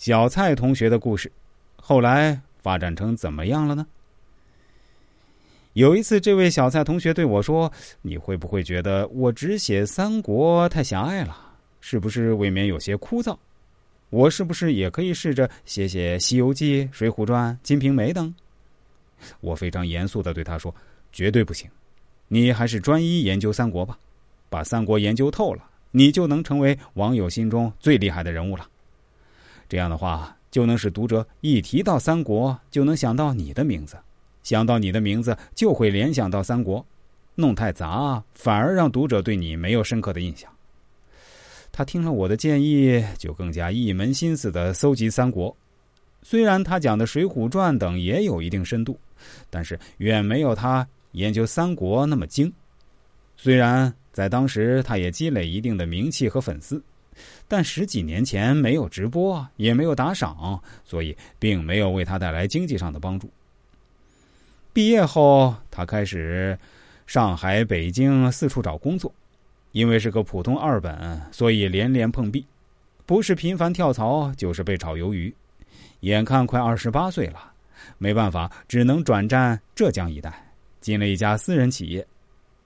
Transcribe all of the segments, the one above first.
小蔡同学的故事，后来发展成怎么样了呢？有一次，这位小蔡同学对我说：“你会不会觉得我只写三国太狭隘了？是不是未免有些枯燥？我是不是也可以试着写写《西游记》《水浒传》《金瓶梅》等？”我非常严肃的对他说：“绝对不行！你还是专一研究三国吧，把三国研究透了，你就能成为网友心中最厉害的人物了。”这样的话，就能使读者一提到三国，就能想到你的名字，想到你的名字就会联想到三国。弄太杂，反而让读者对你没有深刻的印象。他听了我的建议，就更加一门心思的搜集三国。虽然他讲的《水浒传》等也有一定深度，但是远没有他研究三国那么精。虽然在当时，他也积累一定的名气和粉丝。但十几年前没有直播，也没有打赏，所以并没有为他带来经济上的帮助。毕业后，他开始上海、北京四处找工作，因为是个普通二本，所以连连碰壁，不是频繁跳槽，就是被炒鱿鱼。眼看快二十八岁了，没办法，只能转战浙江一带，进了一家私人企业。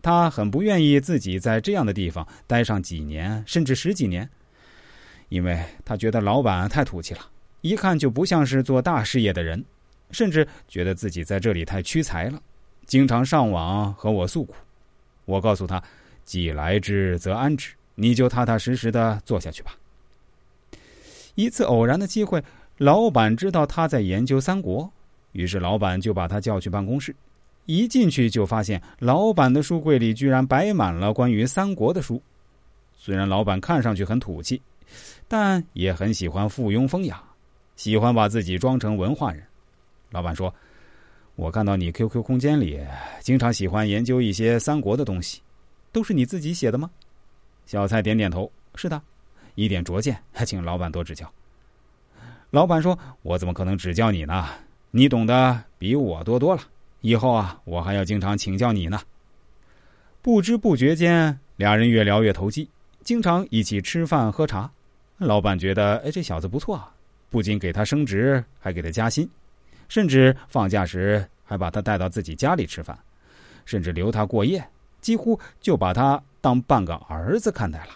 他很不愿意自己在这样的地方待上几年，甚至十几年。因为他觉得老板太土气了，一看就不像是做大事业的人，甚至觉得自己在这里太屈才了，经常上网和我诉苦。我告诉他：“既来之则安之，你就踏踏实实的做下去吧。”一次偶然的机会，老板知道他在研究三国，于是老板就把他叫去办公室。一进去就发现，老板的书柜里居然摆满了关于三国的书。虽然老板看上去很土气。但也很喜欢附庸风雅，喜欢把自己装成文化人。老板说：“我看到你 QQ 空间里经常喜欢研究一些三国的东西，都是你自己写的吗？”小蔡点点头：“是的，一点拙见，请老板多指教。”老板说：“我怎么可能指教你呢？你懂得比我多多了。以后啊，我还要经常请教你呢。”不知不觉间，俩人越聊越投机，经常一起吃饭喝茶。老板觉得，哎，这小子不错啊！不仅给他升职，还给他加薪，甚至放假时还把他带到自己家里吃饭，甚至留他过夜，几乎就把他当半个儿子看待了。